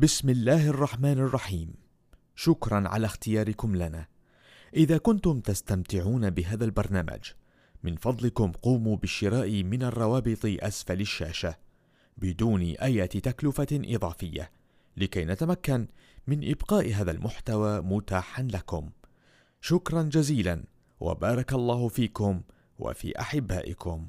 بسم الله الرحمن الرحيم. شكرا على اختياركم لنا. إذا كنتم تستمتعون بهذا البرنامج من فضلكم قوموا بالشراء من الروابط أسفل الشاشة بدون أي تكلفة إضافية لكي نتمكن من إبقاء هذا المحتوى متاحا لكم. شكرا جزيلا وبارك الله فيكم وفي أحبائكم.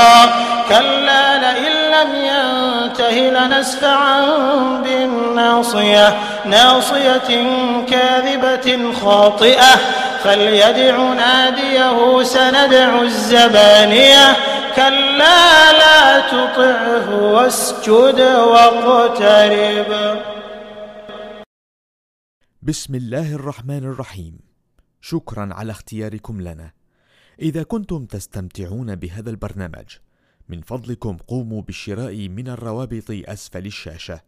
ينته لنسفعا بالناصية ناصية كاذبة خاطئة. فليدع ناديه سندع الزبانية. كلا لا تطعه واسجد واقترب. بسم الله الرحمن الرحيم. شكرا على اختياركم لنا. إذا كنتم تستمتعون بهذا البرنامج من فضلكم قوموا بالشراء من الروابط أسفل الشاشة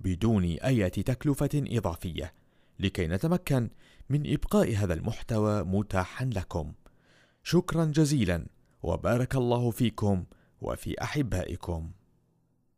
بدون أي تكلفة إضافية لكي نتمكن من إبقاء هذا المحتوى متاحا لكم. شكرا جزيلا وبارك الله فيكم وفي أحبائكم.